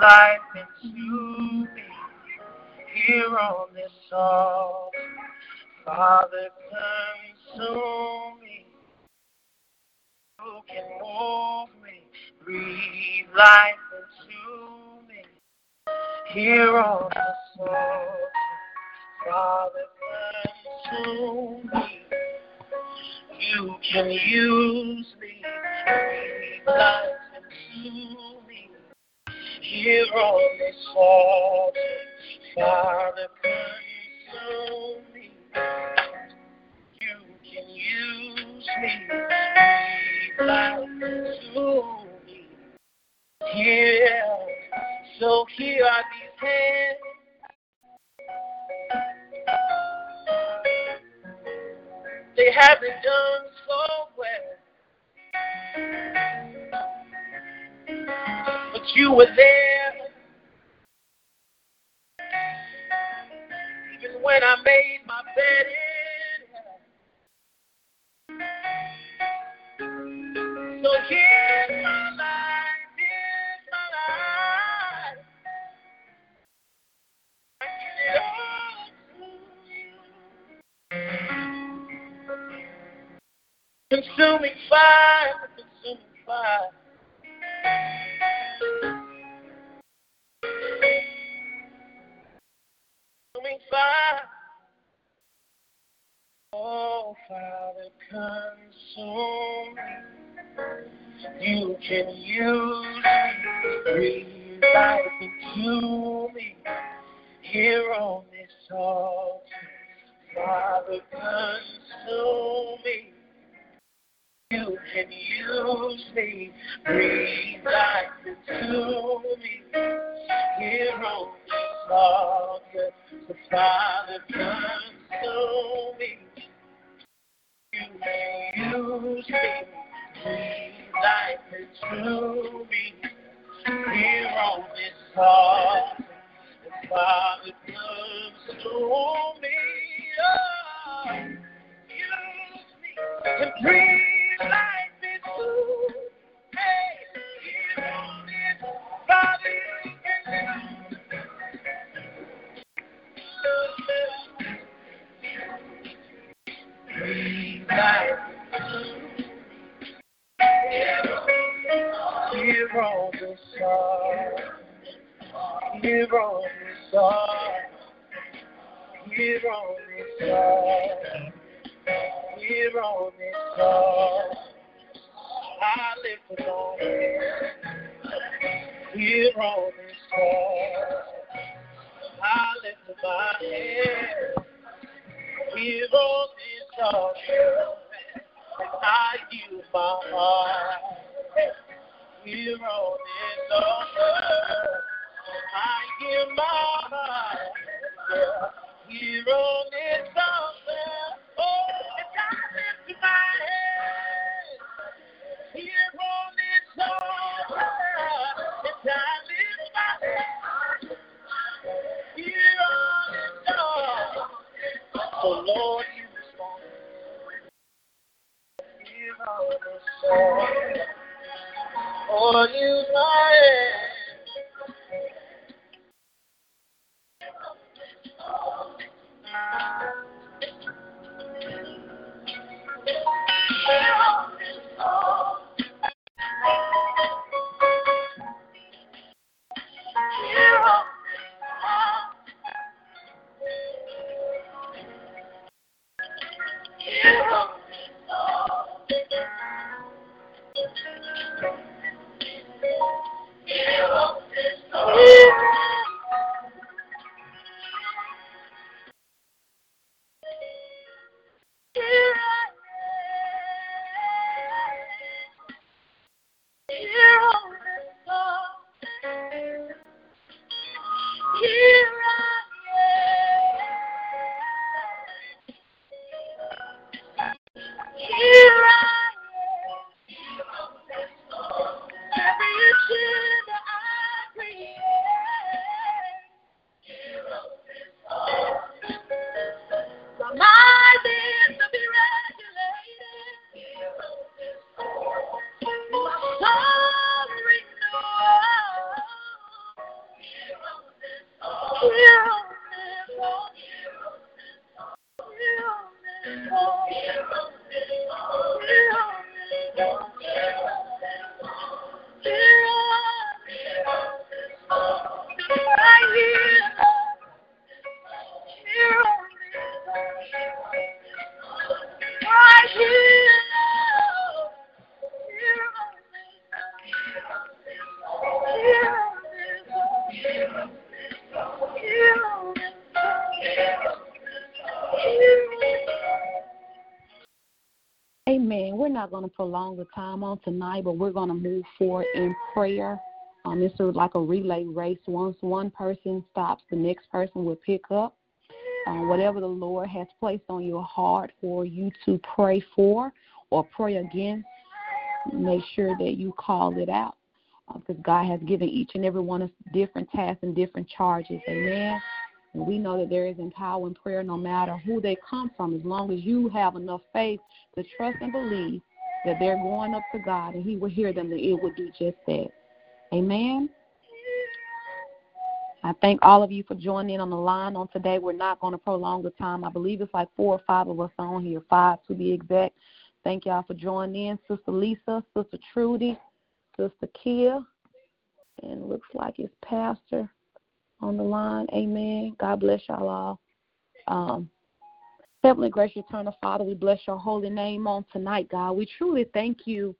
Life into me here on this altar. Father, consume me. Who can move me, breathe life into me. Here on this altar. Father, consume me. You can use me, breathe life. Here on this altar. Father, consume me. You can use me. Life into me. Here, so here are these hands. They haven't done you were there. Breathe life me. Here on this the Father consume me. Oh, use me breathe on this altar. Here on this altar. Here on this altar. Here on this altar. I up my hands. Here on this altar. I lift my hands. Here on this altar. And I give my heart. On this altar. I give my heart. Yeah. Here on this. Oh, and I lift my. Here on this altar. And I lift my. Here on this altar. So Lord, you respond. Here on this Oh, use my not going to prolong the time on tonight, but we're going to move forward in prayer. Um, this is like a relay race. Once one person stops, the next person will pick up. Uh, whatever the Lord has placed on your heart for you to pray for or pray against, make sure that you call it out because uh, God has given each and every one of us different tasks and different charges. Amen. And we know that there is power in prayer no matter who they come from, as long as you have enough faith to trust and believe that they're going up to God and He will hear them, that it will do just that. Amen. I thank all of you for joining in on the line on today. We're not going to prolong the time. I believe it's like four or five of us on here, five to be exact. Thank y'all for joining in. Sister Lisa, Sister Trudy, Sister Kia, and looks like it's Pastor on the line. Amen. God bless y'all all. Um, Heavenly gracious eternal Father, we bless your holy name on tonight, God. We truly thank you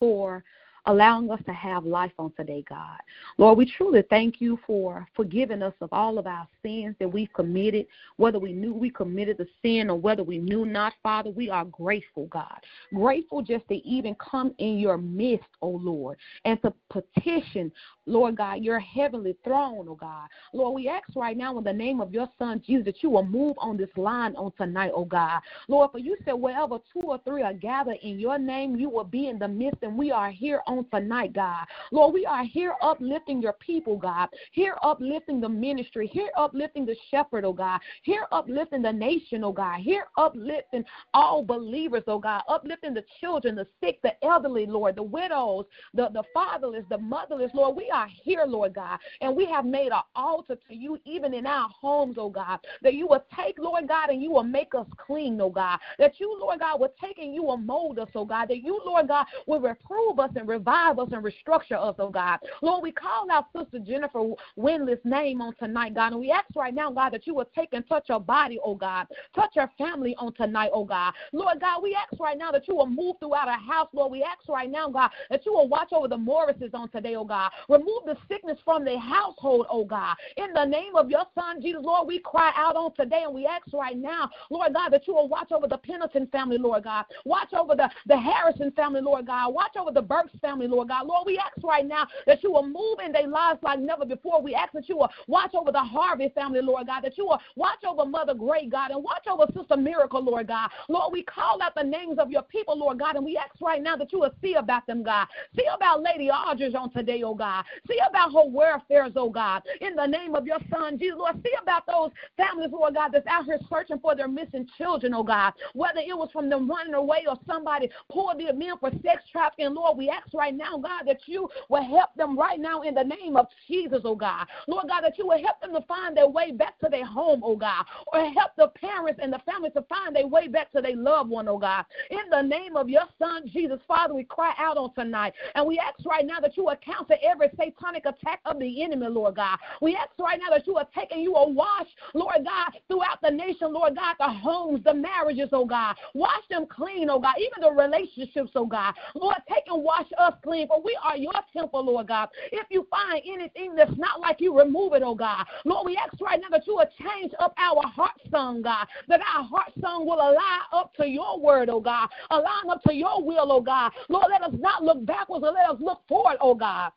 for allowing us to have life on today, God. Lord, we truly thank you for forgiving us of all of our sins that we've committed, whether we knew we committed the sin or whether we knew not, Father. We are grateful, God. Grateful just to even come in your midst, oh Lord, and to petition, Lord God, your heavenly throne, oh God. Lord, we ask right now in the name of your Son, Jesus, that you will move on this line on tonight, oh God. Lord, for you said wherever two or three are gathered in your name, you will be in the midst, and we are here on tonight, God. Lord, we are here uplifting your people, God. Here uplifting the ministry. Here uplifting the shepherd, oh God. Here uplifting the nation, oh God. Here uplifting all believers, oh God. Uplifting the children, the sick, the elderly, Lord, the widows, the, the fatherless, the motherless, Lord. We are here, Lord God, and we have made an altar to you even in our homes, oh God, that you will take, Lord God, and you will make us clean, oh God. That you, Lord God, will take and you will mold us, oh God. That you, Lord God, will reprove us and revive us and restructure us, oh God. Lord, we call out Sister Jennifer Winless name on tonight, God, and we ask right now, God, that you will take and touch her body, oh God. Touch her family on tonight, oh God. Lord God, we ask right now that you will move throughout our house, Lord. We ask right now, God, that you will watch over the Morrises on today, oh God. Remove the sickness from their household, oh God. In the name of your son, Jesus, Lord, we cry out on today and we ask right now, Lord God, that you will watch over the Pendleton family, Lord God. Watch over the, the Harrison family, Lord God. Watch over the Burks family, Lord God. Lord, we ask right now that you will move in their lives like never before. We ask that you will watch over the Harvey family, Lord God, that you will watch over Mother Gray, God, and watch over Sister Miracle, Lord God. Lord, we call out the names of your people, Lord God, and we ask right now that you will see about them, God. See about Lady Aldridge on today, oh God. See about her welfares, oh God. In the name of your son, Jesus, Lord, see about those families, Lord God, that's out here searching for their missing children, oh God. Whether it was from them running away or somebody pulled them in for sex trafficking, Lord, we ask right now, God, that you will help them right now in the name of Jesus, oh God. Lord God, that you will help them to find their way back to their home, oh God. Or help the parents and the family to find their way back to their loved one, oh God. In the name of your son, Jesus, Father, we cry out on tonight. And we ask right now that you will counsel every satanic attack of the enemy, Lord God. We ask right now that you are taking, you will wash, Lord God, throughout the nation, Lord God, the homes, the marriages, oh God. Wash them clean, oh God, even the relationships, oh God. Lord, take and wash us clean, for we are your temple, Lord God. If you find anything that's not like you, remove it, oh God. Lord, we ask right now that you will change up our heart song, God, that our heart song will align up to your word, oh God, align up to your will, oh God. Lord, let us not look backwards, but let us look forward, oh God.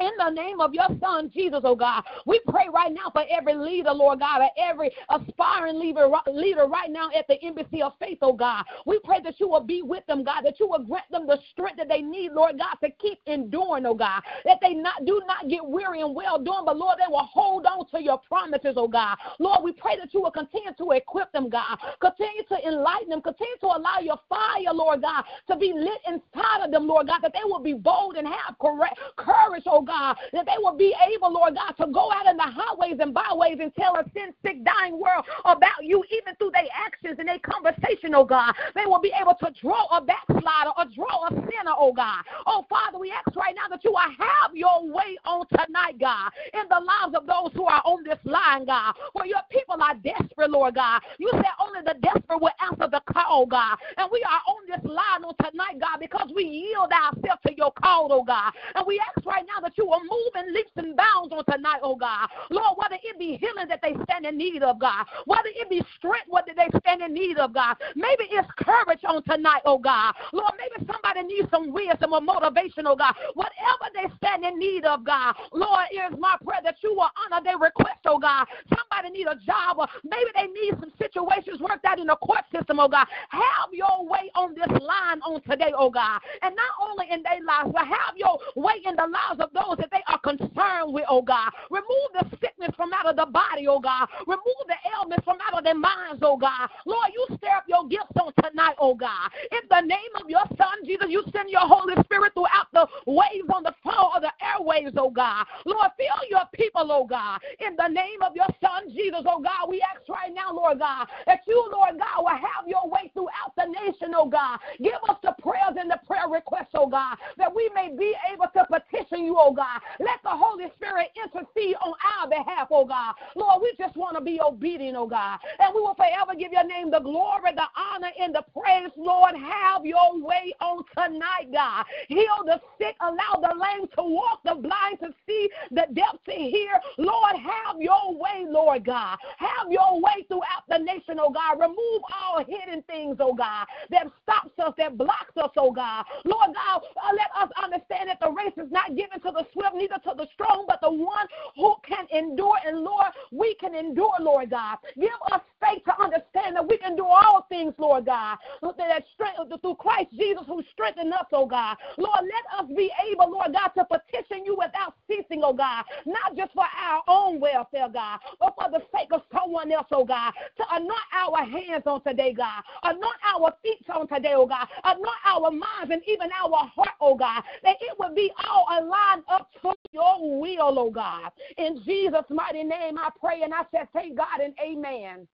In the name of your son, Jesus, oh God, we pray right now for every leader, Lord God, or every aspiring leader, leader right now at the embassy of faith, oh God. We pray that you will be with them, God, that you will grant them the strength that they need, Lord God, to keep enduring, oh God, that they not do not get weary and well doing, but Lord, they will hold on to your promises, oh God. Lord, we pray that you will continue to equip them, God, continue to enlighten them, continue to allow your fire, Lord God, to be lit inside of them, Lord God, that they will be bold and have correct courage, oh God, that they will be able, Lord God, to go out in the highways and byways and tell a sin sick, dying world about you, even through their actions and their conversation, oh God. They will be able to draw a backslider or draw a sinner, oh God. Oh Father, we ask right now that you will have your way on tonight, God, in the lives of those who are on this line, God. For your people are desperate, Lord God. You said only the desperate will answer the call, God. And we are on this line on tonight, God, because we yield ourselves to your call, oh God. And we ask right now that you will move in leaps and bounds on tonight, oh God. Lord, whether it be healing that they stand in need of, God, whether it be strength, what they stand in need of, God. Maybe it's courage on tonight, oh God. Lord, maybe somebody needs some wisdom or motivation, oh God. Whatever they stand in need of, God. Lord, it is my prayer that you will honor their request, oh God. Somebody need a job or maybe they need some situations worked out in the court system, oh God. Have your way on this line on today, oh God. And not only in their lives, but have your way in the lives of those that they are concerned with, oh God. Remove the sickness from out of the body, oh God. Remove the ailments from out of their minds, oh God. Lord, you stir up your gifts on tonight, oh God. In the name of your Son, Jesus, you send your Holy Spirit throughout the waves on the floor of the airwaves, oh God. Lord, fill your people, oh God. In the name of your Son, Jesus, oh God, we ask right now, Lord God, that you, Lord God, will have your way throughout the nation, oh God. Give us the prayers and the prayer requests, oh God, that we may be able to petition you, oh God. Let the Holy Spirit intercede on our behalf, oh God. Lord, we just want to be obedient, oh God. And we will forever give your name the glory, the honor, and the praise. Lord, have your way on tonight, God. Heal the sick, allow the lame to walk, the blind to see, the deaf to hear. Lord, have your way, Lord God. Have your way throughout the nation, oh God. Remove all hidden things, oh God, that stops us, that blocks us, oh God. Lord God, uh, let us understand that the race is not given to the swift, neither to the strong, but the one who can endure. And Lord, we can endure, Lord God. Give us faith to understand that we can do all things, Lord God, that strength through Christ Jesus who strengthened us, oh God. Lord, let us be able, Lord God, to petition you without ceasing, oh God, not just for our own welfare, God, but for the sake of someone else, oh God, to anoint our hands on today, God, anoint our feet on today, oh God, anoint our minds and even our heart, oh God, that it would be all aligned up to your will, oh God. In Jesus' mighty name, I pray and I say, thank God and amen.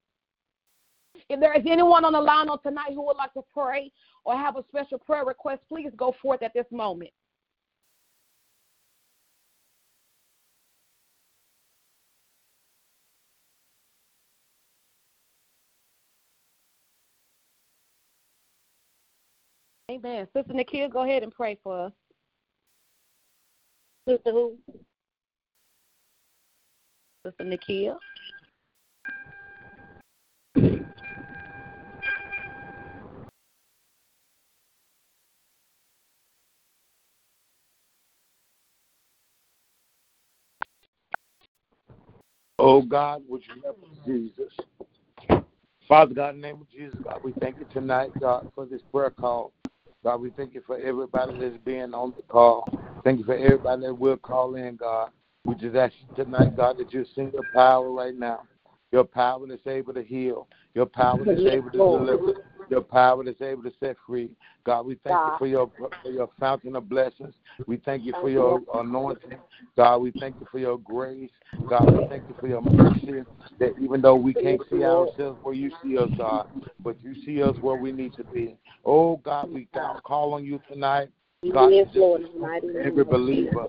If there is anyone on the line on tonight who would like to pray or have a special prayer request, please go forth at this moment. Amen. Sister Nikia, go ahead and pray for us. Sister who? Sister Nikia. Oh God, would you help us, Jesus? Father God, in the name of Jesus, God, we thank you tonight, God, for this prayer call. God, we thank you for everybody that's being on the call. Thank you for everybody that will call in, God. We just ask you tonight, God, that you send your power right now. Your power that's able to heal. Your power that's able to deliver. Your power that's able to set free. God, we thank you for your for your fountain of blessings. We thank you for your anointing. God, we thank you for your grace. God, we thank you for your mercy. That even though we can't see ourselves where you see us, God, but you see us where we need to be. Oh God, we call on you tonight. God, yes, Lord, every believer,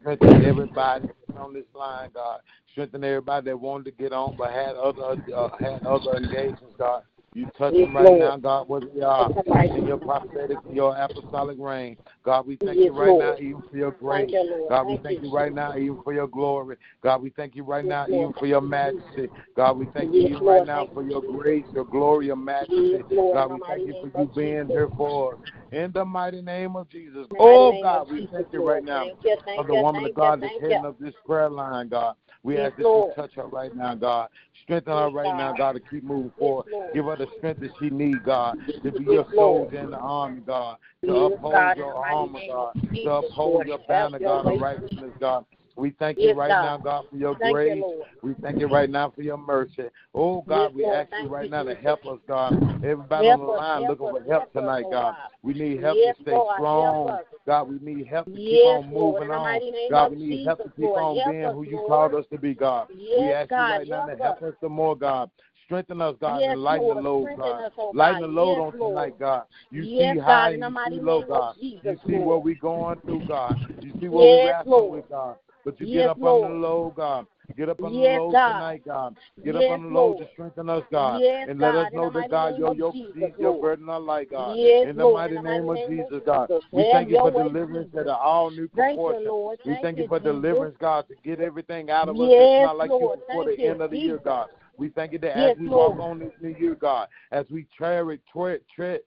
strengthen everybody on this line, God. Strengthen everybody that wanted to get on but had other uh, had other engagements, God. You touch them right now, God, where they are. In your prophetic, your apostolic reign. God, we thank you right now, even for your grace. God, we thank you, right now, even for your glory. God, we thank you right now, even for your majesty. God, we thank you right now for your grace, your glory, your majesty. God, we thank you for you being here for us. In the mighty name of Jesus. Oh, God, we thank you right now Thank you, thank of the woman of God that's heading up this prayer line, God. We ask that you touch her right now, God. Strengthen her right now, God, to keep moving forward. Give her the strength that she needs, God, to be your soldier in the army, God, to uphold your armor, God, to uphold your banner, God, of righteousness, God. We thank you Yes, right God. now, God, for your Thank grace. Lord. We thank you right now for your mercy. Oh, God, Yes, we Lord. ask you right you, now to help us, God. Everybody Help on the line help looking us, for help us, tonight, God. God. We need help Yes, to stay Lord, strong. God, we need help to keep on moving on. God, we need help to keep on being us, who you called us to be, God. we ask you God, right now to help us. us some more, God. Strengthen us, God, Yes, and lighten Lord. the load, God. us, oh Lighten the load Yes, on tonight, God. You Yes, see God, high in and you see low, God. You see Lord. what we're going through, God. You see what we're wrestling with, God. But you get Yes, up on the Lord. low, God. Get up on the Yes, low God. tonight, God. Get Yes, up on the low Lord. to strengthen us, God. Yes, and let us know that, God, your yoke, Jesus, your Lord. burden are light, God. In the Lord, mighty name of Jesus, God. We thank you for deliverance that are all new Thank you, proportion. We Thank you for deliverance, God, to get everything out of us that's not like you before the end of the year, God. We thank you that Yes, as we Lord. walk on this new year, God, as we tarry, tread, tread,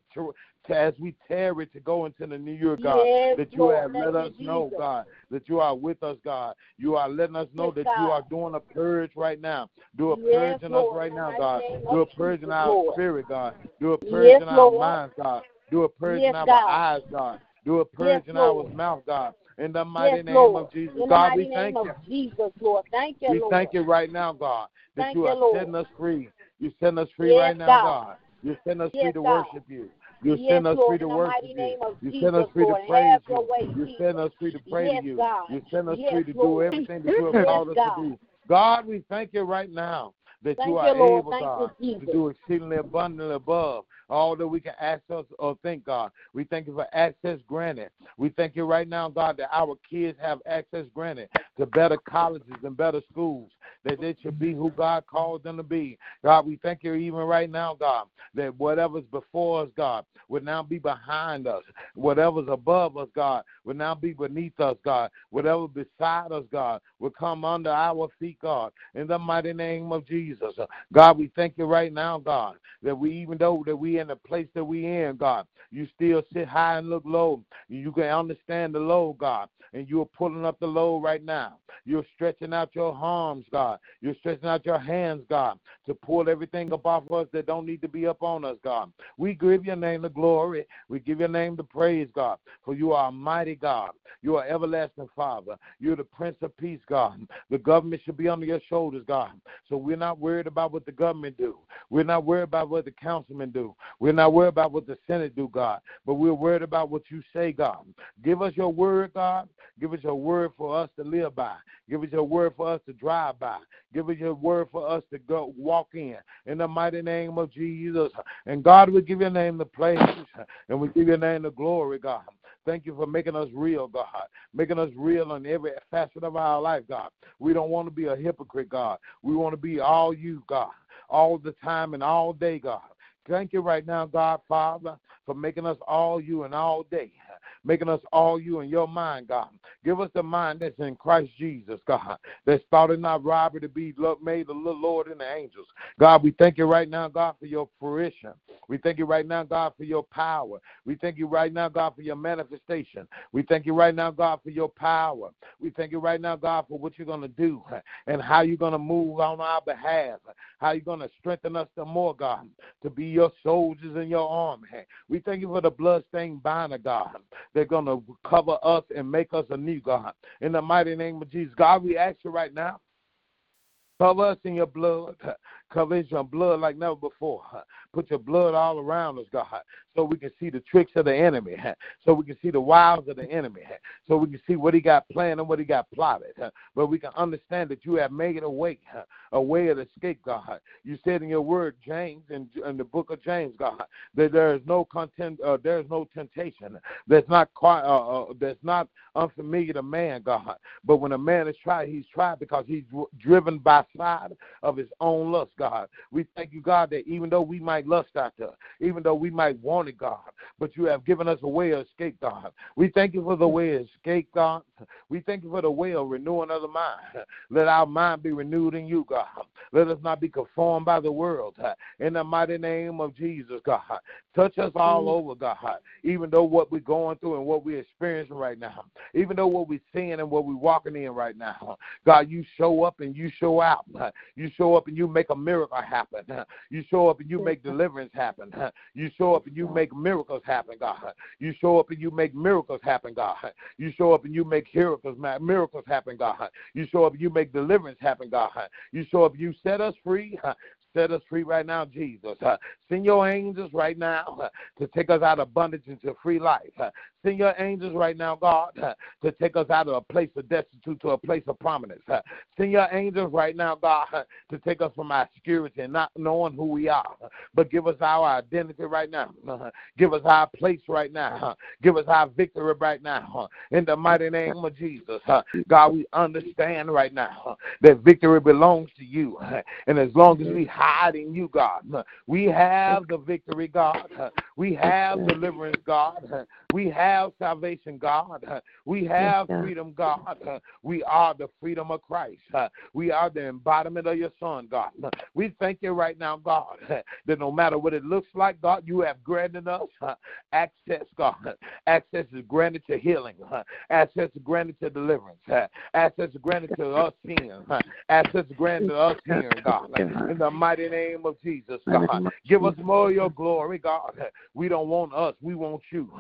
tread, as we tarry to go into the new year, God, Yes, that you Lord. have let us you, know, God, that you are with us, God. You are letting us know Yes, that you are doing a purge right now. Do a Yes, purge in us right now, God. Do a purge in our Lord. spirit, God. Do a purge in our Lord. minds, God. Do a purge in our God. eyes, God. Do a purge in our mouth, God. In the mighty name of Jesus. In God, we thank you. Jesus, Lord. Thank you, We Lord. thank you right now, God, that Thank you you, are Lord. setting us free. You setting us free right now, God. God. You're setting us free to God. worship you. You're Yes, setting us free to worship you. Jesus, setting us free to praise you. Jesus. setting us free to pray to you. You send us free to do everything that you have called us to do. God, we thank you right now that you you, are able, you, God, to do exceedingly abundantly above all that we can us or oh, think, God. We thank you for access granted. We thank you right now, God, that our kids have access granted to better colleges and better schools, that they should be who God called them to be. God, we thank you even right now, God, that whatever's before us, God, would now be behind us. Whatever's above us, God, would now be beneath us, God. Whatever beside us, God, would come under our feet, God. In the mighty name of Jesus. God, we thank you right now, God, that we even though that we in the place that we in, God, you still sit high and look low. You can understand the low, God, and you're pulling up the low right now. You're stretching out your arms, God. You're stretching out your hands, God, to pull everything up off of us that don't need to be up on us, God. We give your name the glory. We give your name the praise, God, for you are a mighty God. You are everlasting Father. You're the Prince of Peace, God. The government should be under your shoulders, God. So we're not worried about what the government do. We're not worried about what the councilmen do. We're not worried about what the Senate do, God. But we're worried about what you say, God. Give us your word, God. Give us your word for us to live by. Give us your word for us to drive by. Give us your word for us to go walk in. In the mighty name of Jesus. And God, we give your name the praise and we give your name the glory, God. Thank you for making us real, God. Making us real in every facet of our life, God. We don't want to be a hypocrite, God. We want to be all you, God, all the time and all day, God. Thank you right now, God, Father, for making us all you and all day. Making us all you in your mind, God. Give us the mind that's in Christ Jesus, God. That's thought it not robbery to be made the Lord and the angels. God, we thank you right now, God, for your fruition. We thank you right now, God, for your power. We thank you right now, God, for your manifestation. We thank you right now, God, for your power. We thank you right now, God, for what you're going to do and how you're going to move on our behalf. How you're going to strengthen us the more, God, to be your soldiers in your army. We thank you for the bloodstained banner, God. They're going to cover us and make us a new God. In the mighty name of Jesus. God, we ask you right now. Cover us in your blood. Cover your blood like never before. Put your blood all around us, God, so we can see the tricks of the enemy, so we can see the wiles of the enemy, so we can see what he got planned and what he got plotted. But we can understand that you have made a way, a way of escape, God. You said in your word, James, in, in the book of James, God, that there is no content, uh, there is no temptation that's not quite, uh, uh, that's not unfamiliar to man, God. But when a man is tried, he's tried because he's driven by side of his own lust, God. We thank you, God, that even though we might lust after, even though we might want it, God, but you have given us a way of escape, God. We thank you for the way of escape, God. We thank you for the way of renewing of the mind. Let our mind be renewed in you, God. Let us not be conformed by the world. In the mighty name of Jesus, God. Touch us all mm. over, God. Even though what we're going through and what we're experiencing right now, even though what we're seeing and what we're walking in right now, God, you show up and you show out. You show up and you make a miracle happen. You show up and you make deliverance happen. You show up and you make miracles happen, God. You show up and you make miracles happen, God. You show up and you make miracles, miracles happen, God. You show up and you make deliverance happen, God. You show up, you set us free. Set us free right now, Jesus. Uh, send your angels right now uh, to take us out of bondage into free life. Uh, send your angels right now, God, uh, to take us out of a place of destitute to a place of prominence. Uh, send your angels right now, God, uh, to take us from our obscurity and not knowing who we are, but give us our identity right now. give us our place right now. give us our victory right now. in the mighty name of Jesus. God, we understand right now that victory belongs to you. and as long as we in you, God, we have the victory, God. We have deliverance, God. We have salvation, God. We have freedom, God. We are the freedom of Christ. We are the embodiment of your Son, God. We thank you right now, God, that no matter what it looks like, God, you have granted us access, God. Access is granted to healing. Access is granted to deliverance. Access is granted to us seeing. Access is granted to us hearing, God. In the mighty name of Jesus, God. Give us more of your glory, God. We don't want us. We want you.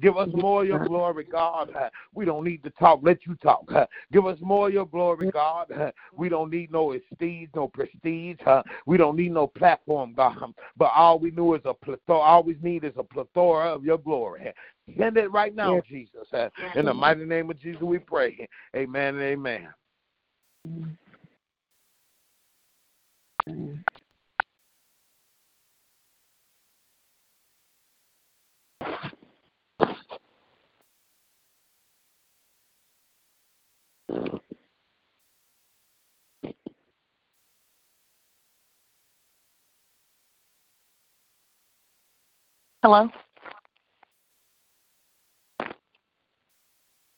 Give us more of your glory, God. We don't need to talk. Let you talk. Give us more of your glory, God. We don't need no prestige, no prestige. We don't need no platform, God. But all we knew is a plethora. All we need is a plethora of your glory. Send it right now, yes. Jesus. In the mighty name of Jesus, we pray. Amen and amen. Hello?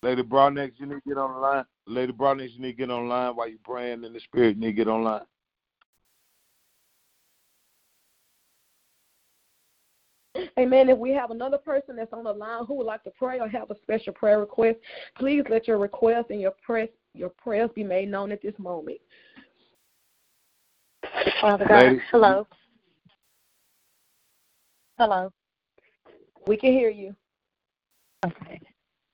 Lady Broadnax, you need to get on the line. Lady Broadnax, you need to get on the line while you're praying in the spirit. You need to get online. Amen. If we have another person that's on the line who would like to pray or have a special prayer request, please let your request and your press your prayers be made known at this moment. Father God, Lady. hello. Hello. We can hear you. Okay.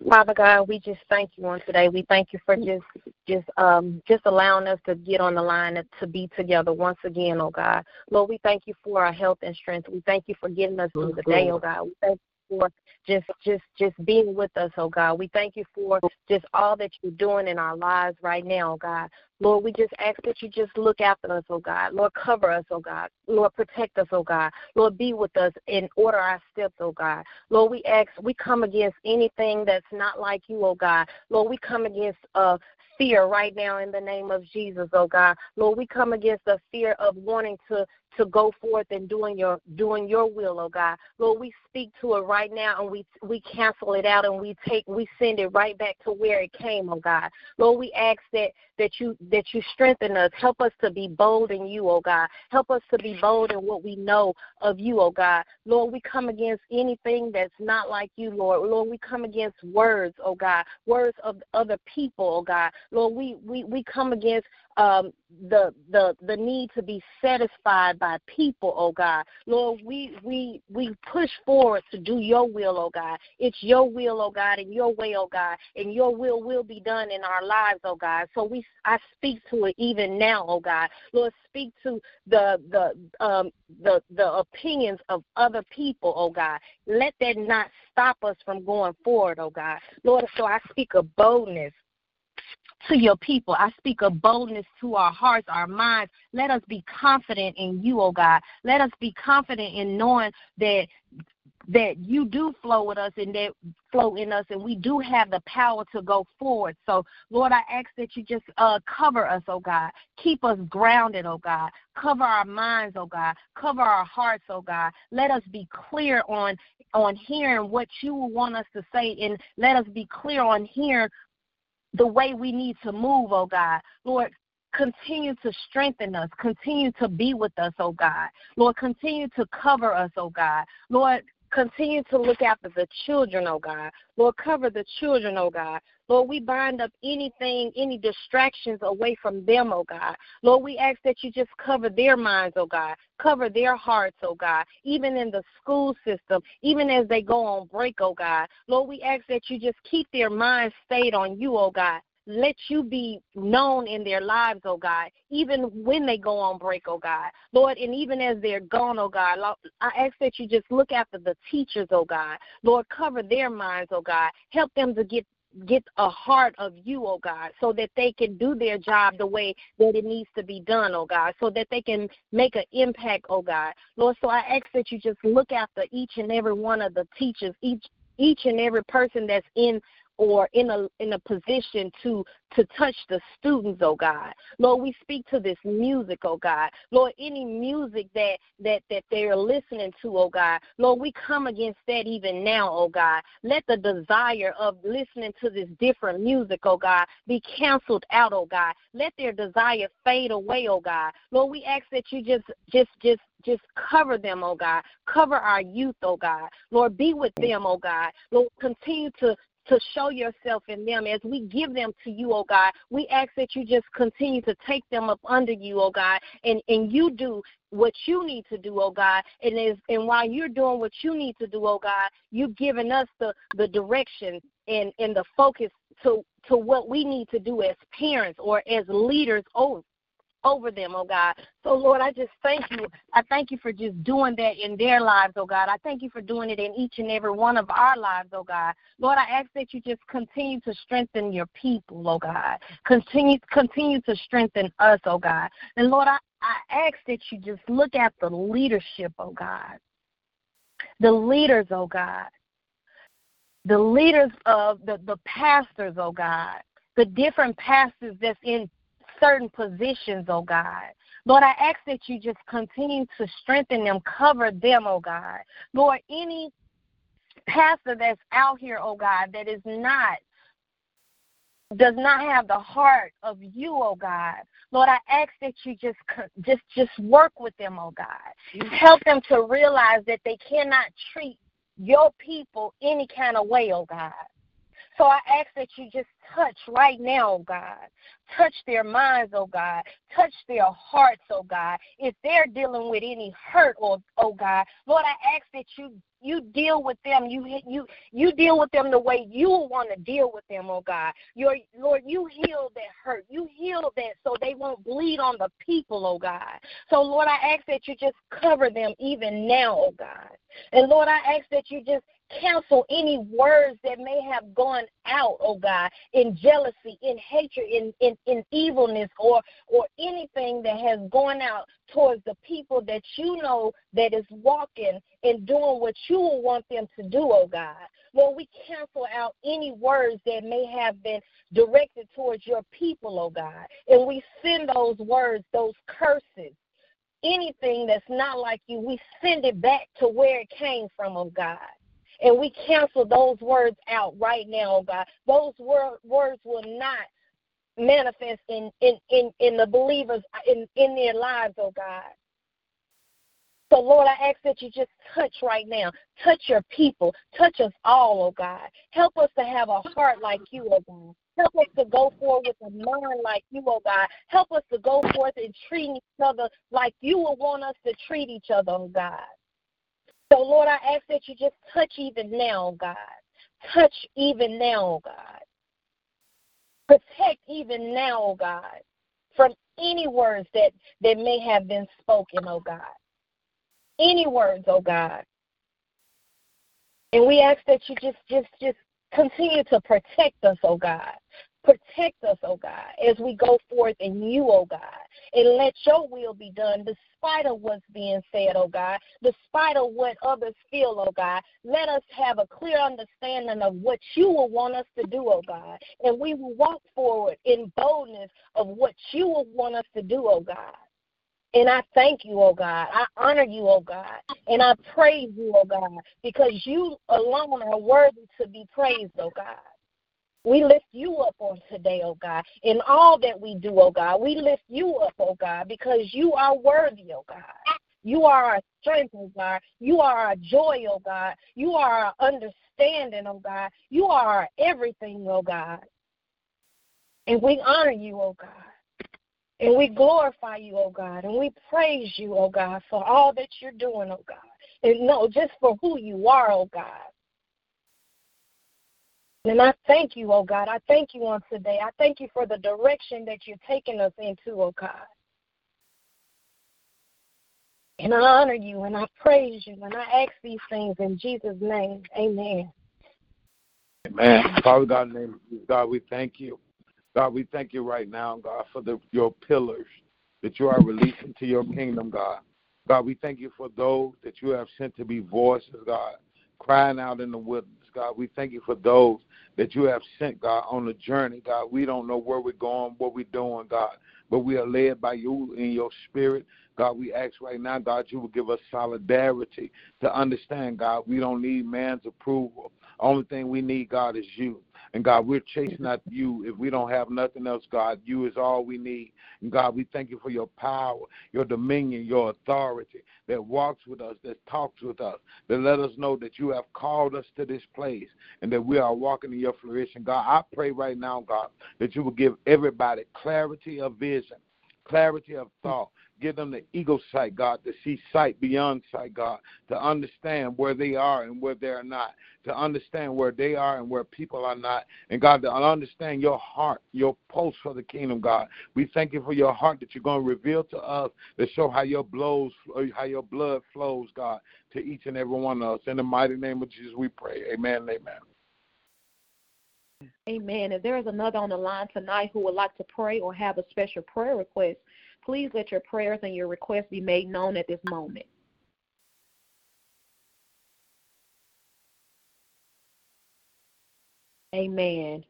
Father God, we just thank you on today. We thank you for just just um just allowing us to get on the line to be together once again, oh God. Lord, we thank you for our health and strength. We thank you for getting us through the day, oh God. We thank you for just just just being with us, oh God. We thank you for just all that you're doing in our lives right now, oh God. Lord, we just ask that you just look after us, oh God. Lord, cover us, oh God. Lord, protect us, oh God. Lord, be with us and order our steps, oh God. Lord, we ask, we come against anything that's not like you, oh God. Lord, we come against uh, fear right now in the name of Jesus, oh God. Lord, we come against the fear of wanting to to go forth and doing your doing your will, oh God. Lord, we speak to it right now and we we cancel it out and we take we send it right back to where it came, oh God. Lord, we ask that that you that you strengthen us. Help us to be bold in you, oh God. Help us to be bold in what we know of you, oh God. Lord, we come against anything that's not like you, Lord. Lord, we come against words, oh God, words of other people, oh God. Lord, we we, we come against um, the the the need to be satisfied by people, oh God. Lord, we we we push forward to do your will, oh God. It's your will, oh God, and your way, oh God, and your will will be done in our lives, oh God. So we I speak to it even now, oh God. Lord, speak to the the um the the opinions of other people, oh God. Let that not stop us from going forward, oh God. Lord, so I speak of boldness to your people. I speak of boldness to our hearts, our minds. Let us be confident in you, oh God. Let us be confident in knowing that that you do flow with us and that flow in us and we do have the power to go forward. So Lord, I ask that you just uh cover us, oh God. Keep us grounded, oh God. Cover our minds, oh God. Cover our hearts, oh God. Let us be clear on on hearing what you want us to say and let us be clear on hearing the way we need to move, oh God. Lord, continue to strengthen us. Continue to be with us, oh God. Lord, continue to cover us, oh God. Lord, continue to look after the children, oh God. Lord, cover the children, oh God. Lord, we bind up anything, any distractions away from them, oh God. Lord, we ask that you just cover their minds, oh God. Cover their hearts, oh God. Even in the school system, even as they go on break, oh God. Lord, we ask that you just keep their minds stayed on you, oh God let you be known in their lives, oh God, even when they go on break, oh God. Lord, and even as they're gone, oh God, I ask that you just look after the teachers, oh God. Lord, cover their minds, oh God. Help them to get get a heart of you, oh God, so that they can do their job the way that it needs to be done, oh God, so that they can make an impact, oh God. Lord, so I ask that you just look after each and every one of the teachers, each each and every person that's in or in a in a position to to touch the students, oh God. Lord, we speak to this music, oh God. Lord, any music that that that they're listening to, oh God. Lord, we come against that even now, oh God. Let the desire of listening to this different music, oh God, be canceled out, oh God. Let their desire fade away, oh God. Lord, we ask that you just just just just cover them, oh God. Cover our youth, oh God. Lord, be with them, oh God. Lord, continue to to show yourself in them as we give them to you, oh God. We ask that you just continue to take them up under you, oh God, and, and you do what you need to do, oh God. And as and while you're doing what you need to do, oh God, you've given us the, the direction and, and the focus to to what we need to do as parents or as leaders over over them, oh God. So, Lord, I just thank you. I thank you for just doing that in their lives, oh God. I thank you for doing it in each and every one of our lives, oh God. Lord, I ask that you just continue to strengthen your people, oh God. Continue continue to strengthen us, oh God. And Lord, I, I ask that you just look at the leadership, oh God. The leaders, oh God. The leaders of the, the pastors, oh God. The different pastors that's in certain positions, oh God. Lord, I ask that you just continue to strengthen them, cover them, oh God. Lord, any pastor that's out here, oh God, that is not does not have the heart of you, oh God. Lord, I ask that you just just just work with them, oh God. Help them to realize that they cannot treat your people any kind of way, oh God. So I ask that you just touch right now, oh God. Touch their minds, oh God. Touch their hearts, oh God. If they're dealing with any hurt, oh, oh God, Lord, I ask that you you deal with them. You you you deal with them the way you want to deal with them, oh God. Your Lord, you heal that hurt. You heal that so they won't bleed on the people, oh God. So Lord, I ask that you just cover them even now, oh God. And Lord, I ask that you just cancel any words that may have gone out, oh God, in jealousy, in hatred, in, in, in evilness, or or anything that has gone out towards the people that you know that is walking and doing what you will want them to do, oh God. Lord, we cancel out any words that may have been directed towards your people, oh God. And we send those words, those curses, anything that's not like you, we send it back to where it came from, oh God. And we cancel those words out right now, oh God. Those wor- words will not manifest in, in, in, in the believers in, in their lives, oh God. So, Lord, I ask that you just touch right now. Touch your people. Touch us all, oh God. Help us to have a heart like you, oh God. Help us to go forward with a mind like you, oh God. Help us to go forth and treat each other like you would want us to treat each other, oh God. So, Lord, I ask that you just touch even now, God. Touch even now, God. Protect even now, God, from any words that, that may have been spoken, oh God. Any words, oh God. And we ask that you just just just continue to protect us, oh God. Protect us, oh God, as we go forth in you, oh God. And let your will be done despite of what's being said, oh God, despite of what others feel, oh God. Let us have a clear understanding of what you will want us to do, oh God. And we will walk forward in boldness of what you will want us to do, oh God. And I thank you, oh God. I honor you, oh God. And I praise you, oh God, because you alone are worthy to be praised, oh God. We lift you up on today, oh God. In all that we do, oh God, we lift you up, oh God, because you are worthy, oh God. You are our strength, oh God. You are our joy, oh God. You are our understanding, oh God. You are our everything, oh God. And we honor you, oh God. And we glorify you, oh God. And we praise you, oh God, for all that you're doing, oh God. And no, just for who you are, oh God. And I thank you, oh God. I thank you on today. I thank you for the direction that you're taking us into, oh God. And I honor you and I praise you and I ask these things in Jesus' name. Amen. Amen. Father God, in the name of God, we thank you. God, we thank you right now, God, for the, your pillars that you are releasing to your kingdom, God. God, we thank you for those that you have sent to be voices, God, crying out in the wilderness. God, we thank you for those that you have sent, God, on the journey, God. We don't know where we're going, what we're doing, God, but we are led by you in your spirit. God, we ask right now, God, you will give us solidarity to understand, God, we don't need man's approval. Only thing we need, God, is you. And God, we're chasing after you. If we don't have nothing else, God, you is all we need. And God, we thank you for your power, your dominion, your authority that walks with us, that talks with us, that let us know that you have called us to this place and that we are walking in your fruition. God, I pray right now, God, that you will give everybody clarity of vision, clarity of thought, Give them the eagle sight, God, to see sight beyond sight, God, to understand where they are and where they are not, to understand where they are and where people are not, and God, to understand your heart, your pulse for the kingdom, God. We thank you for your heart that you're going to reveal to us to show how your blows, how your blood flows, God, to each and every one of us. In the mighty name of Jesus, we pray. Amen. Amen. Amen. If there is another on the line tonight who would like to pray or have a special prayer request, Please let your prayers and your requests be made known at this moment. Amen.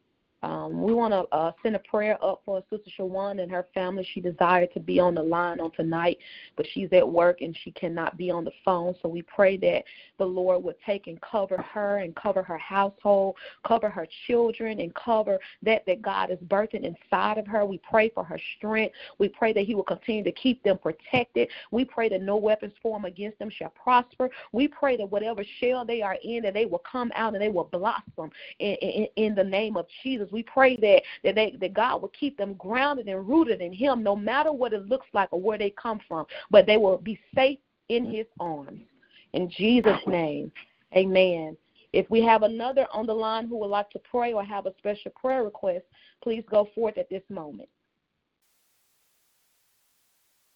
Um, we want to uh, send a prayer up for Sister Shawan and her family. She desired to be on the line on tonight, but she's at work and she cannot be on the phone. So we pray that the Lord would take and cover her and cover her household, cover her children, and cover that that God is birthing inside of her. We pray for her strength. We pray that He will continue to keep them protected. We pray that no weapons formed against them shall prosper. We pray that whatever shell they are in, that they will come out and they will blossom in, in, in the name of Jesus. We pray that that, they, that God will keep them grounded and rooted in Him, no matter what it looks like or where they come from, but they will be safe in His arms. In Jesus' name, Amen. If we have another on the line who would like to pray or have a special prayer request, please go forth at this moment.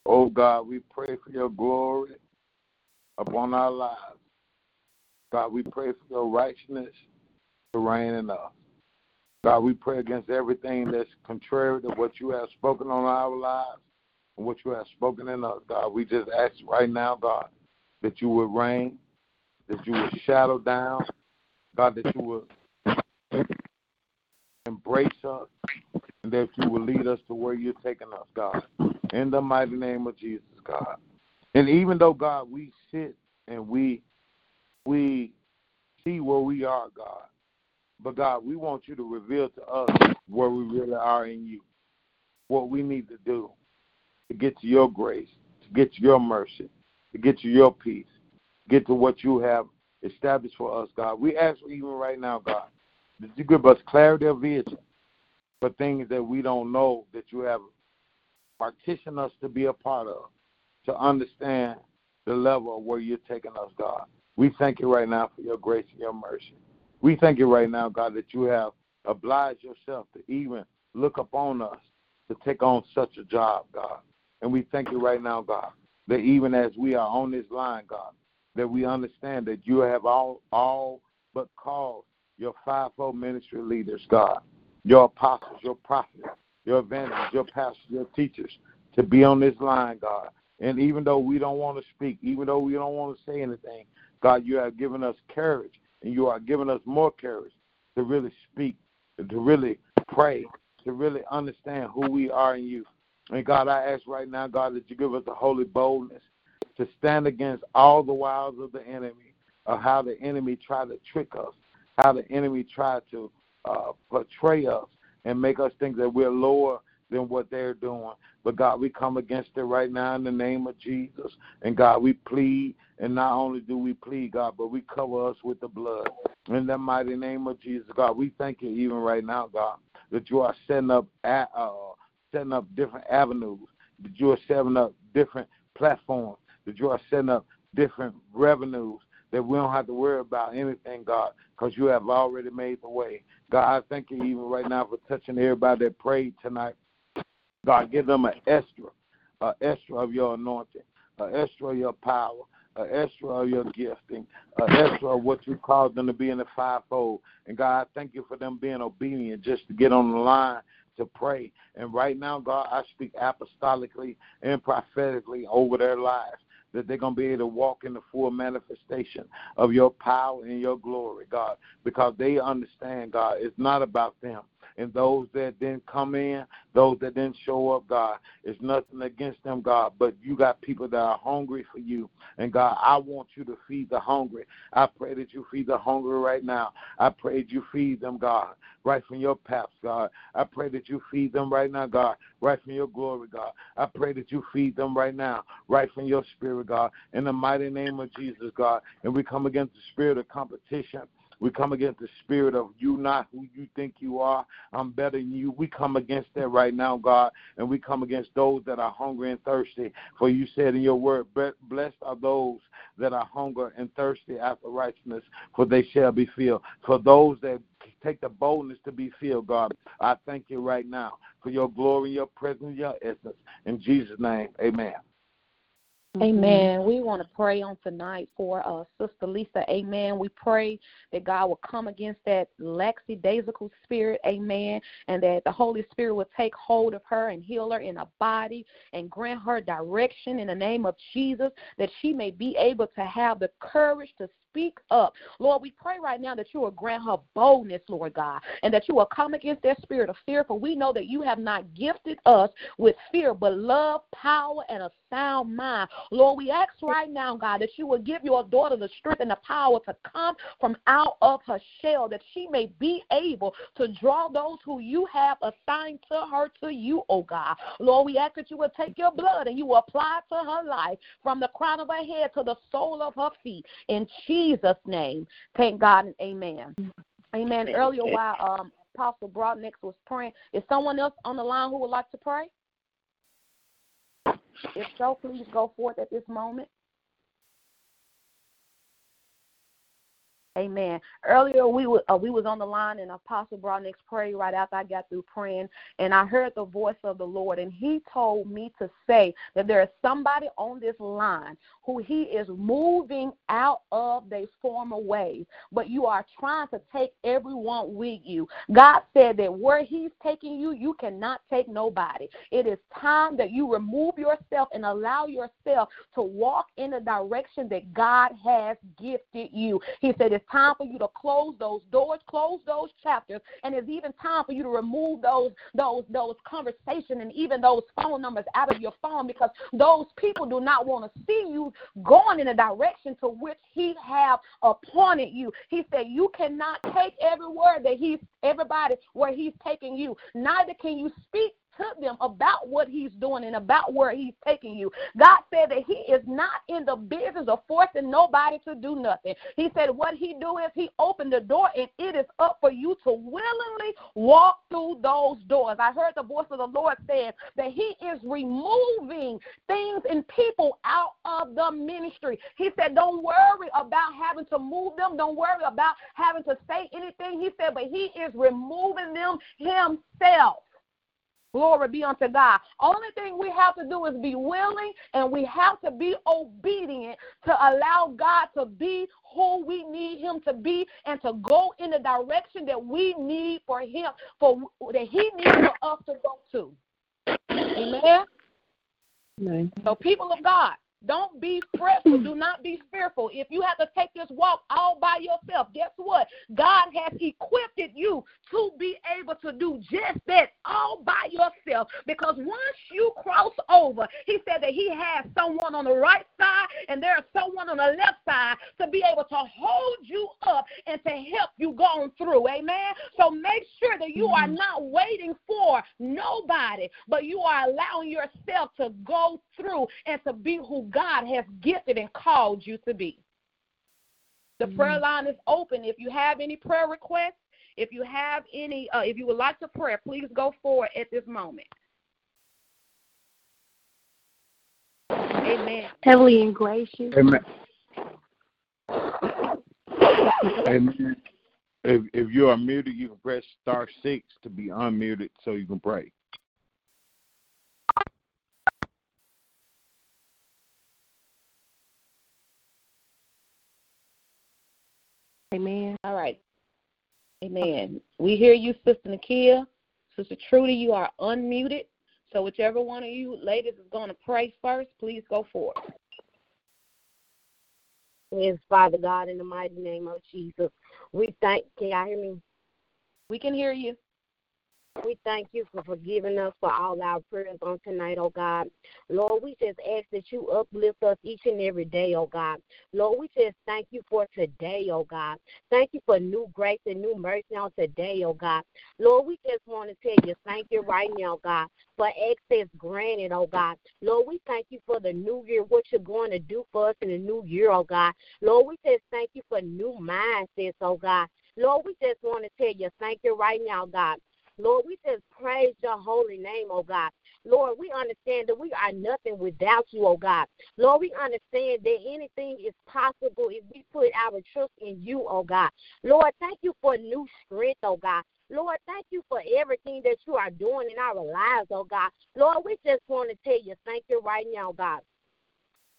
Oh God, we pray for your glory upon our lives. God, we pray for your righteousness to reign in us. God, we pray against everything that's contrary to what you have spoken on our lives and what you have spoken in us, God. We just ask right now, God, that you would reign, that you would shadow down, God, that you would embrace us, and that you will lead us to where you're taking us, God. In the mighty name of Jesus, God. And even though, God, we sit and we we see where we are, God, but God, we want you to reveal to us where we really are in you, what we need to do to get to your grace, to get to your mercy, to get to your peace, get to what you have established for us, God. We ask even right now, God, that you give us clarity of vision for things that we don't know that you have partitioned us to be a part of, to understand the level where you're taking us, God. We thank you right now for your grace and your mercy. We thank you right now, God, that you have obliged yourself to even look upon us to take on such a job, God. And we thank you right now, God, that even as we are on this line, God, that we understand that you have all all but called your fivefold ministry leaders, God, your apostles, your prophets, your evangelists, your pastors, your teachers, to be on this line, God. And even though we don't want to speak, even though we don't want to say anything, God, you have given us courage and you are giving us more courage to really speak, to really pray, to really understand who we are in you. And God, I ask right now, God, that you give us a holy boldness to stand against all the wiles of the enemy, of how the enemy tried to trick us, how the enemy tried to uh, portray us and make us think that we're lower than what they're doing. But God, we come against it right now in the name of Jesus. And God, we plead, and not only do we plead, God, but we cover us with the blood. In the mighty name of Jesus, God, we thank you even right now, God, that you are setting up uh, setting up different avenues, that you are setting up different platforms, that you are setting up different revenues, that we don't have to worry about anything, God, because you have already made the way. God, I thank you even right now for touching everybody that prayed tonight. God, give them an extra, an extra of your anointing, an extra of your power, an extra of your gifting, an extra of what you called them to be in the fivefold. And God, thank you for them being obedient just to get on the line to pray. And right now, God, I speak apostolically and prophetically over their lives that they're going to be able to walk in the full manifestation of your power and your glory, God, because they understand, God, it's not about them and those that didn't come in, those that didn't show up, God. It's nothing against them, God, but you got people that are hungry for you. And God, I want you to feed the hungry. I pray that you feed the hungry right now. I pray that you feed them, God, right from your paps, God. I pray that you feed them right now, God, right from your glory, God. I pray that you feed them right now, right from your spirit, God. In the mighty name of Jesus, God. And we come against the spirit of competition we come against the spirit of you not who you think you are. I'm better than you. We come against that right now, God, and we come against those that are hungry and thirsty. For you said in your word, blessed are those that are hungry and thirsty after righteousness, for they shall be filled. For those that take the boldness to be filled, God, I thank you right now for your glory, your presence, your essence. In Jesus' name, amen. Amen. We want to pray on tonight for uh, Sister Lisa. Amen. We pray that God will come against that lackadaisical spirit. Amen. And that the Holy Spirit will take hold of her and heal her in her body and grant her direction in the name of Jesus, that she may be able to have the courage to speak up. Lord, we pray right now that you will grant her boldness, Lord God, and that you will come against that spirit of fear, for we know that you have not gifted us with fear, but love, power, and a sound mind. Lord, we ask right now, God, that you will give your daughter the strength and the power to come from out of her shell, that she may be able to draw those who you have assigned to her to you, oh God. Lord, we ask that you will take your blood and you will apply to her life from the crown of her head to the sole of her feet. In Jesus' name, thank God and amen. Amen. Earlier, while um, Apostle Broadnax was praying, is someone else on the line who would like to pray? If so, please go forth at this moment. Amen. Earlier we were uh, we was on the line and Apostle Broadnax prayed right after I got through praying and I heard the voice of the Lord and he told me to say that there is somebody on this line who he is moving out of their former ways, but you are trying to take everyone with you. God said that where he's taking you, you cannot take nobody. It is time that you remove yourself and allow yourself to walk in the direction that God has gifted you. He said it's time for you to close those doors, close those chapters, and it's even time for you to remove those those those conversations and even those phone numbers out of your phone because those people do not want to see you going in a direction to which he have appointed you. He said you cannot take every word that he's everybody where he's taking you. Neither can you speak to them about what he's doing and about where he's taking you. God said that he is not in the business of forcing nobody to do nothing. He said what he do is he opened the door and it is up for you to willingly walk through those doors. I heard the voice of the Lord saying that he is removing things and people out of the ministry. He said don't worry about having to move them. Don't worry about having to say anything. He said but he is removing them himself. Glory be unto God. Only thing we have to do is be willing and we have to be obedient to allow God to be who we need him to be and to go in the direction that we need for him, for that he needs for us to go to. Amen. Amen. So people of God, Don't be fretful. Do not be fearful. If you have to take this walk all by yourself, guess what? God has equipped you to be able to do just that all by yourself. Because once you cross over, he said that he has someone on the right side and there's someone on the left side to be able to hold you up and to help you go through. Amen. So make sure that you are mm-hmm. not waiting for nobody, but you are allowing yourself to go through and to be who God has gifted and called you to be. The prayer mm-hmm. line is open. If you have any prayer requests, if you have any, uh, if you would like to pray, please go forward at this moment. Amen. Heavenly and gracious. Amen. Amen. If if you are muted, you can press star six to be unmuted so you can pray. Amen. All right. Amen. We hear you, Sister Nakia. Sister Trudy, you are unmuted. So whichever one of you ladies is going to pray first, please go forward. Yes, Father God, in the mighty name of Jesus, we thank. Can y'all hear me? We can hear you. We thank you for forgiving us for all our prayers on tonight, oh God. Lord, we just ask that you uplift us each and every day, oh God. Lord, we just thank you for today, oh God. Thank you for new grace and new mercy on today, oh God. Lord, we just want to tell you thank you right now, God, for access granted, oh God. Lord, we thank you for the new year, what you're going to do for us in the new year, oh God. Lord, we just thank you for new mindsets, oh God. Lord, we just want to tell you thank you right now, God. Lord, we just praise your holy name, oh God. Lord, we understand that we are nothing without you, oh God. Lord, we understand that anything is possible if we put our trust in you, oh God. Lord, thank you for new strength, oh God. Lord, thank you for everything that you are doing in our lives, oh God. Lord, we just want to tell you thank you right now, God.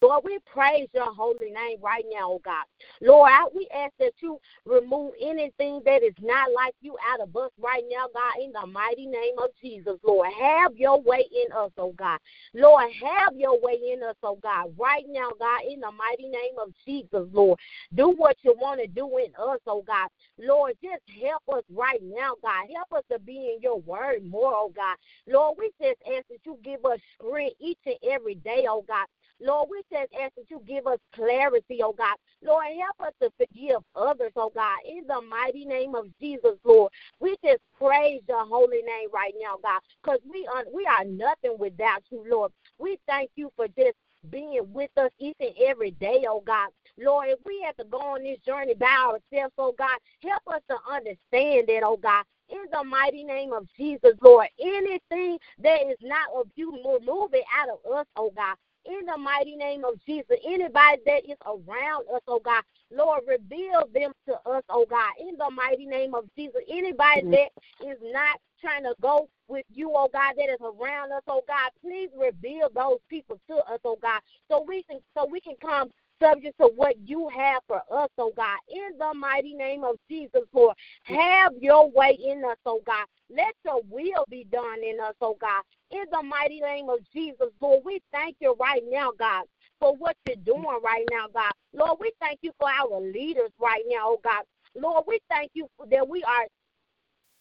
Lord, we praise your holy name right now, oh God. Lord, I, we ask that you remove anything that is not like you out of us right now, God, in the mighty name of Jesus, Lord. Have your way in us, oh God. Lord, have your way in us, oh God, right now, God, in the mighty name of Jesus, Lord. Do what you want to do in us, oh God. Lord, just help us right now, God. Help us to be in your word more, oh God. Lord, we just ask that you give us strength each and every day, oh God. Lord, we just ask that you give us clarity, oh God. Lord, help us to forgive others, oh God. In the mighty name of Jesus, Lord, we just praise your holy name right now, God, because we are, we are nothing without you, Lord. We thank you for just being with us each and every day, oh God. Lord, if we have to go on this journey by ourselves, oh God, help us to understand that, oh God. In the mighty name of Jesus, Lord, anything that is not of you, remove it out of us, oh God in the mighty name of Jesus. Anybody that is around us, oh God, Lord, reveal them to us, oh God, in the mighty name of Jesus. Anybody mm-hmm. that is not trying to go with you, oh God, that is around us, oh God, please reveal those people to us, oh God, so we can so we can come subject to what you have for us, oh God. In the mighty name of Jesus, Lord, have your way in us, oh God. Let your will be done in us, oh God. In the mighty name of Jesus, Lord, we thank you right now, God, for what you're doing right now, God. Lord, we thank you for our leaders right now, oh God. Lord, we thank you that we are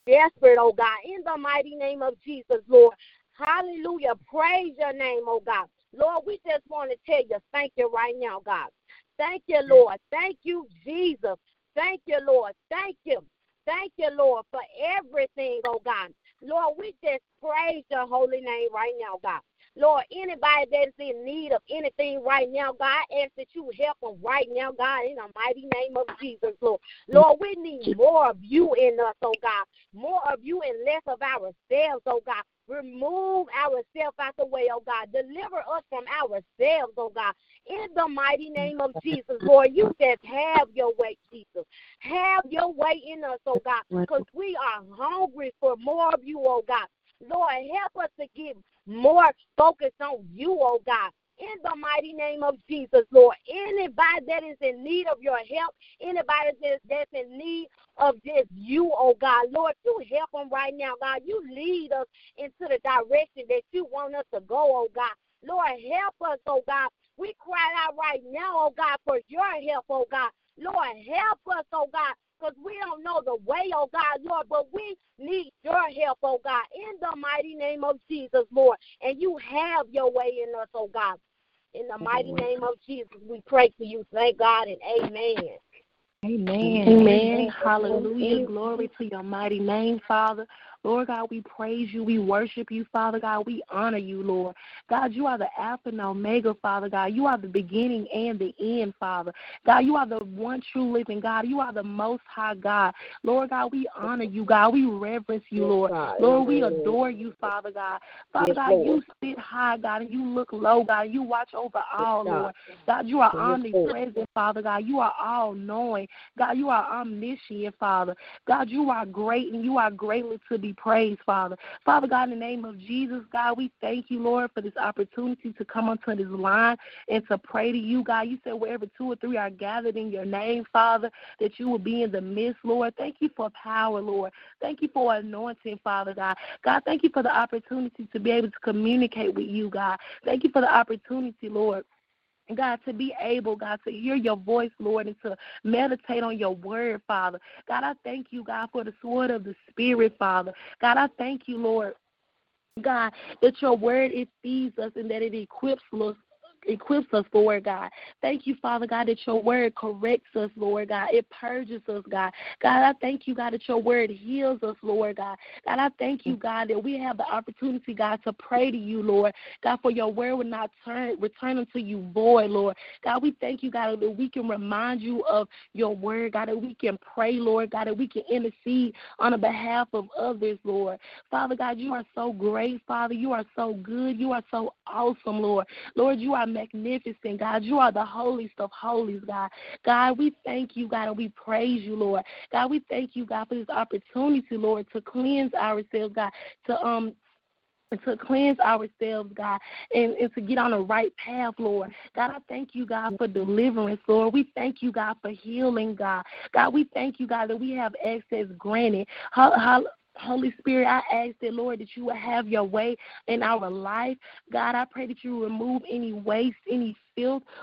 desperate, oh God. In the mighty name of Jesus, Lord. Hallelujah. Praise your name, oh God. Lord, we just want to tell you thank you right now, God. Thank you, Lord. Thank you, Jesus. Thank you, Lord. Thank you. Thank you, Lord, for everything, oh God. Lord, we just praise your holy name right now, God. Lord, anybody that's in need of anything right now, God, ask that you help them right now, God, in the mighty name of Jesus, Lord. Lord, we need more of you in us, oh God. More of you and less of ourselves, oh God. Remove ourselves out the way, oh God. Deliver us from ourselves, oh God. In the mighty name of Jesus, Lord, you just have your way, Jesus. Have your way in us, oh God, because we are hungry for more of you, oh God. Lord, help us to give more focus on you, oh God. In the mighty name of Jesus, Lord. Anybody that is in need of your help, anybody that's, that's in need of just you, oh God, Lord, you help them right now, God. You lead us into the direction that you want us to go, oh God. Lord, help us, oh God, We cry out right now, oh God, for your help, oh God. Lord, help us, oh God, because we don't know the way, oh God, Lord, but we need your help, oh God, in the mighty name of Jesus, Lord. And you have your way in us, oh God. In the mighty name of Jesus, we pray for you. Thank God and amen. Amen. Amen. Hallelujah. Glory to your mighty name, Father. Lord God, we praise you. We worship you, Father God. We honor you, Lord. God, you are the Alpha and Omega, Father God. You are the beginning and the end, Father. God, you are the one true living God. You are the most high God. Lord God, we honor you, God. We reverence you, Lord. Lord, we adore you, Father God. Father God, you sit high, God, and you look low, God. You watch over all, Lord. God, you are omnipresent, Father God. You are all knowing. God, you are omniscient, Father. God, you are great and you are greatly to be praised, Father. Father God, in the name of Jesus, God, we thank you, Lord, for this opportunity to come onto this line and to pray to you, God. You said wherever two or three are gathered in your name, Father, that you will be in the midst, Lord. Thank you for power, Lord. Thank you for anointing, Father God. God, thank you for the opportunity to be able to communicate with you, God. Thank you for the opportunity, Lord God, to be able, God, to hear your voice, Lord, and to meditate on your word, Father. God, I thank you, God, for the sword of the Spirit, Father. God, I thank you, Lord. God, that your word it feeds us and that it equips us equips us, Lord God. Thank you, Father God, that your word corrects us, Lord God. It purges us, God. God, I thank you, God, that your word heals us, Lord God. God, I thank you, God, that we have the opportunity, God, to pray to you, Lord. God, for your word will not turn return unto you void, Lord. God, we thank you, God, that we can remind you of your word, God, that we can pray, Lord, God, that we can intercede on the behalf of others, Lord. Father God, you are so great, Father. You are so good. You are so awesome, Lord. Lord, you are magnificent, God. You are the holiest of holies, God. God, we thank you, God, and we praise you, Lord. God, we thank you, God, for this opportunity, Lord, to cleanse ourselves, God, to um to cleanse ourselves, God, and, and to get on the right path, Lord. God, I thank you, God, for deliverance, Lord. We thank you, God, for healing, God. God, we thank you, God, that we have access granted. Holy Spirit, I ask that, Lord, that you will have your way in our life. God, I pray that you remove any waste, any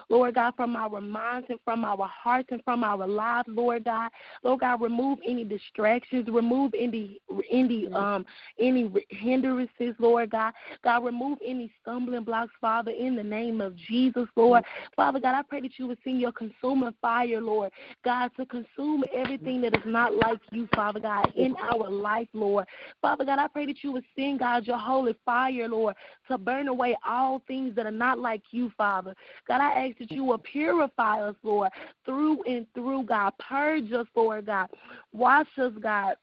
Lord God, from our minds and from our hearts and from our lives, Lord God. Lord God, remove any distractions, remove any any um any hindrances, Lord God. God, remove any stumbling blocks, Father, in the name of Jesus, Lord. Father God, I pray that you would send your consuming fire, Lord, God, to consume everything that is not like you, Father God, in our life, Lord. Father God, I pray that you would send, God, your holy fire, Lord, to burn away all things that are not like you, Father. God, I ask that you will purify us, Lord, through and through, God. Purge us, Lord God. Wash us, God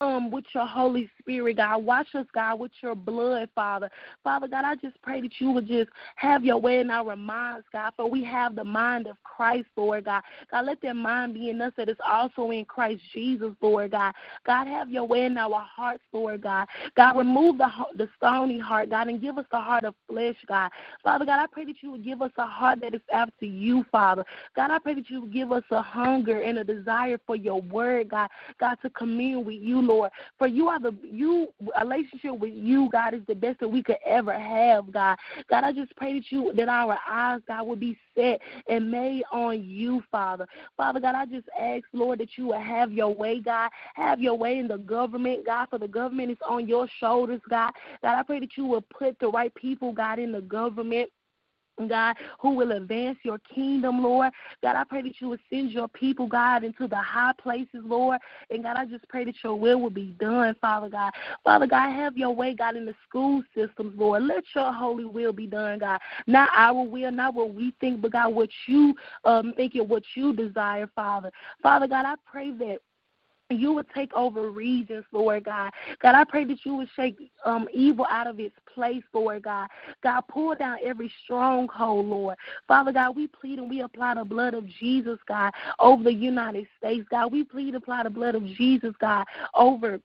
um with your Holy Spirit, God. Wash us, God, with your blood, Father. Father God, I just pray that you would just have your way in our minds, God, for we have the mind of Christ, Lord God. God, let that mind be in us that is also in Christ Jesus, Lord God. God, have your way in our hearts, Lord God. God, remove the the stony heart, God, and give us the heart of flesh, God. Father God, I pray that you would give us a heart that is after you, Father. God, I pray that you would give us a hunger and a desire for your word, God. God, to commune with you, Lord. For you are the you relationship with you, God, is the best that we could ever have, God. God, I just pray that you that our eyes, God, will be set and made on you, Father. Father God, I just ask, Lord, that you will have your way, God. Have your way in the government, God, for the government is on your shoulders, God. God, I pray that you will put the right people, God, in the government. God, who will advance your kingdom, Lord. God, I pray that you would send your people, God, into the high places, Lord. And God, I just pray that your will will be done, Father God. Father God, have your way, God, in the school systems, Lord. Let your holy will be done, God. Not our will, not what we think, but God, what you um think and what you desire, Father. Father God, I pray that you would take over regions, Lord God. God, I pray that you would shake um, evil out of its place, Lord God. God, pull down every stronghold, Lord. Father God, we plead and we apply the blood of Jesus, God, over the United States. God, we plead apply the blood of Jesus, God, over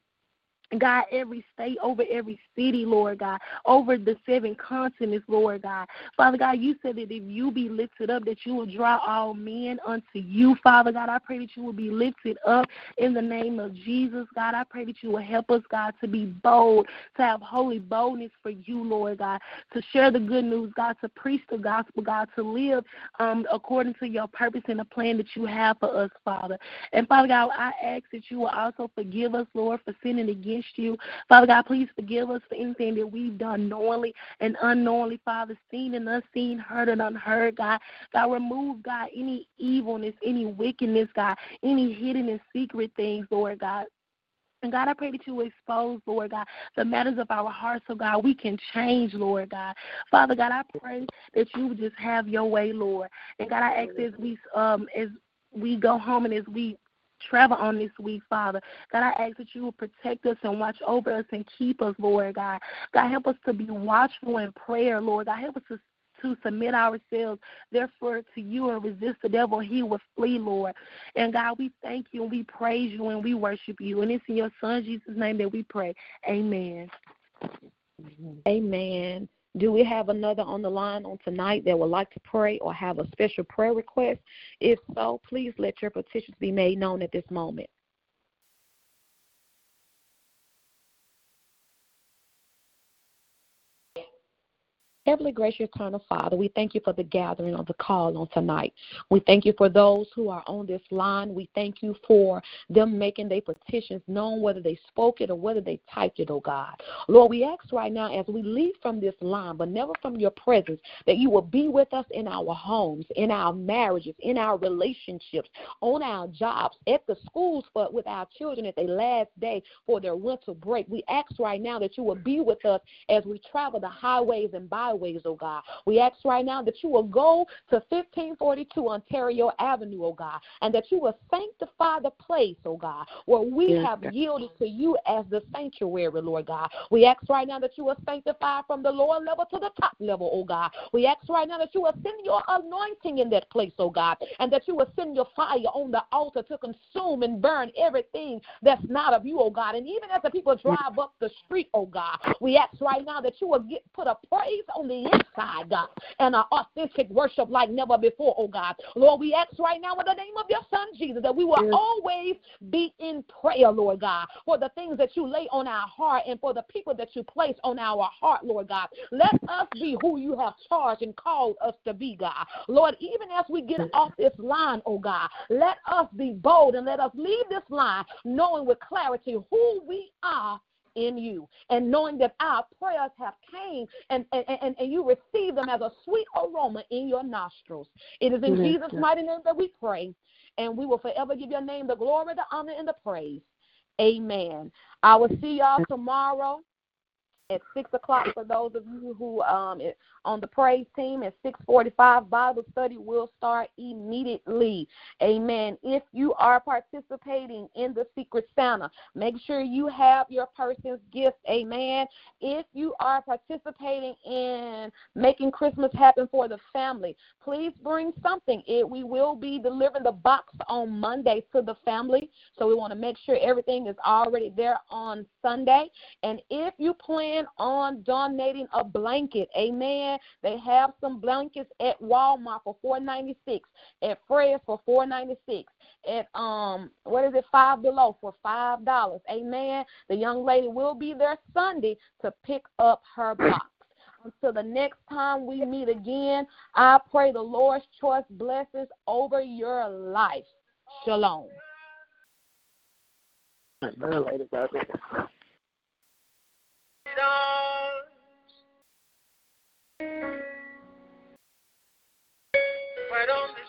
God, every state, over every city, Lord God, over the seven continents, Lord God. Father God, you said that if you be lifted up, that you will draw all men unto you, Father God. I pray that you will be lifted up in the name of Jesus, God. I pray that you will help us, God, to be bold, to have holy boldness for you, Lord God, to share the good news, God, to preach the gospel, God, to live um, according to your purpose and the plan that you have for us, Father. And Father God, I ask that you will also forgive us, Lord, for sinning against against you. Father God, please forgive us for anything that we've done knowingly and unknowingly, Father, seen and unseen, heard and unheard, God. God, remove, God, any evilness, any wickedness, God, any hidden and secret things, Lord God. And God, I pray that you expose, Lord God, the matters of our hearts, so God, we can change, Lord God. Father God, I pray that you just have your way, Lord. And God, I ask as we um as we go home and as we travel on this week, Father. God, I ask that you will protect us and watch over us and keep us, Lord God. God, help us to be watchful in prayer, Lord. God, help us to to submit ourselves, therefore, to you and resist the devil, he will flee, Lord. And God, we thank you and we praise you and we worship you. And it's in your Son, Jesus' name, that we pray. Amen. Amen. Do we have another on the line on tonight that would like to pray or have a special prayer request? If so, please let your petitions be made known at this moment. Heavenly gracious eternal Father, we thank you for the gathering of the call on tonight. We thank you for those who are on this line. We thank you for them making their petitions known, whether they spoke it or whether they typed it, oh God. Lord, we ask right now as we leave from this line, but never from your presence, that you will be with us in our homes, in our marriages, in our relationships, on our jobs, at the schools for with our children at their last day for their winter break. We ask right now that you will be with us as we travel the highways and byways highways, oh God. We ask right now that you will go to 1542 Ontario Avenue, oh God, and that you will sanctify the place, oh God, where we yes, have God. yielded to you as the sanctuary, Lord God. We ask right now that you will sanctify from the lower level to the top level, oh God. We ask right now that you will send your anointing in that place, oh God, and that you will send your fire on the altar to consume and burn everything that's not of you, oh God. And even as the people drive up the street, oh God, we ask right now that you will get put a praise on on the inside, God, and an authentic worship like never before, oh God. Lord, we ask right now in the name of your Son, Jesus, that we will yes. always be in prayer, Lord God, for the things that you lay on our heart and for the people that you place on our heart, Lord God. Let us be who you have charged and called us to be, God. Lord, even as we get off this line, oh God, let us be bold and let us leave this line knowing with clarity who we are in you and knowing that our prayers have came and, and, and, and you receive them as a sweet aroma in your nostrils. It is in yes, Jesus' yes. mighty name that we pray, and we will forever give your name the glory, the honor, and the praise. Amen. I will see y'all tomorrow at six o'clock for those of you who um on the praise team at six forty five bible study will start immediately. Amen. If you are participating in the secret santa make sure you have your person's gift. Amen. If you are participating in making christmas happen for the family please bring something. It we will be delivering the box on monday to the family. So we want to make sure everything is already there on sunday. And if you plan plan on donating a blanket. Amen. They have some blankets at Walmart for four ninety six, at Fred's for four ninety six, at um what is it, five below for five dollars. Amen. The young lady will be there Sunday to pick up her box. Until the next time we meet again, I pray the Lord's choice blessings over your life. Shalom. On this